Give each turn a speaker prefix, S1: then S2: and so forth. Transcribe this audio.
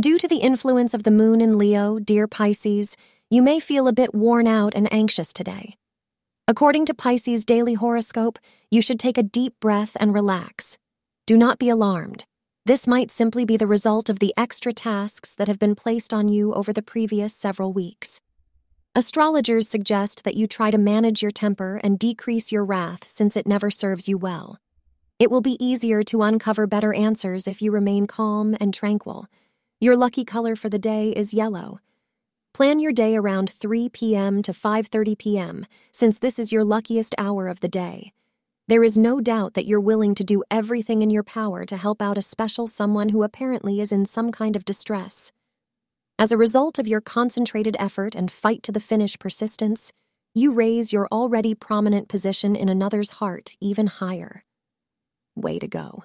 S1: Due to the influence of the moon in Leo, dear Pisces, you may feel a bit worn out and anxious today. According to Pisces' daily horoscope, you should take a deep breath and relax. Do not be alarmed. This might simply be the result of the extra tasks that have been placed on you over the previous several weeks. Astrologers suggest that you try to manage your temper and decrease your wrath since it never serves you well. It will be easier to uncover better answers if you remain calm and tranquil. Your lucky color for the day is yellow. Plan your day around 3 p.m. to 5:30 p.m. since this is your luckiest hour of the day. There is no doubt that you're willing to do everything in your power to help out a special someone who apparently is in some kind of distress. As a result of your concentrated effort and fight to the finish persistence, you raise your already prominent position in another's heart even higher. Way to go.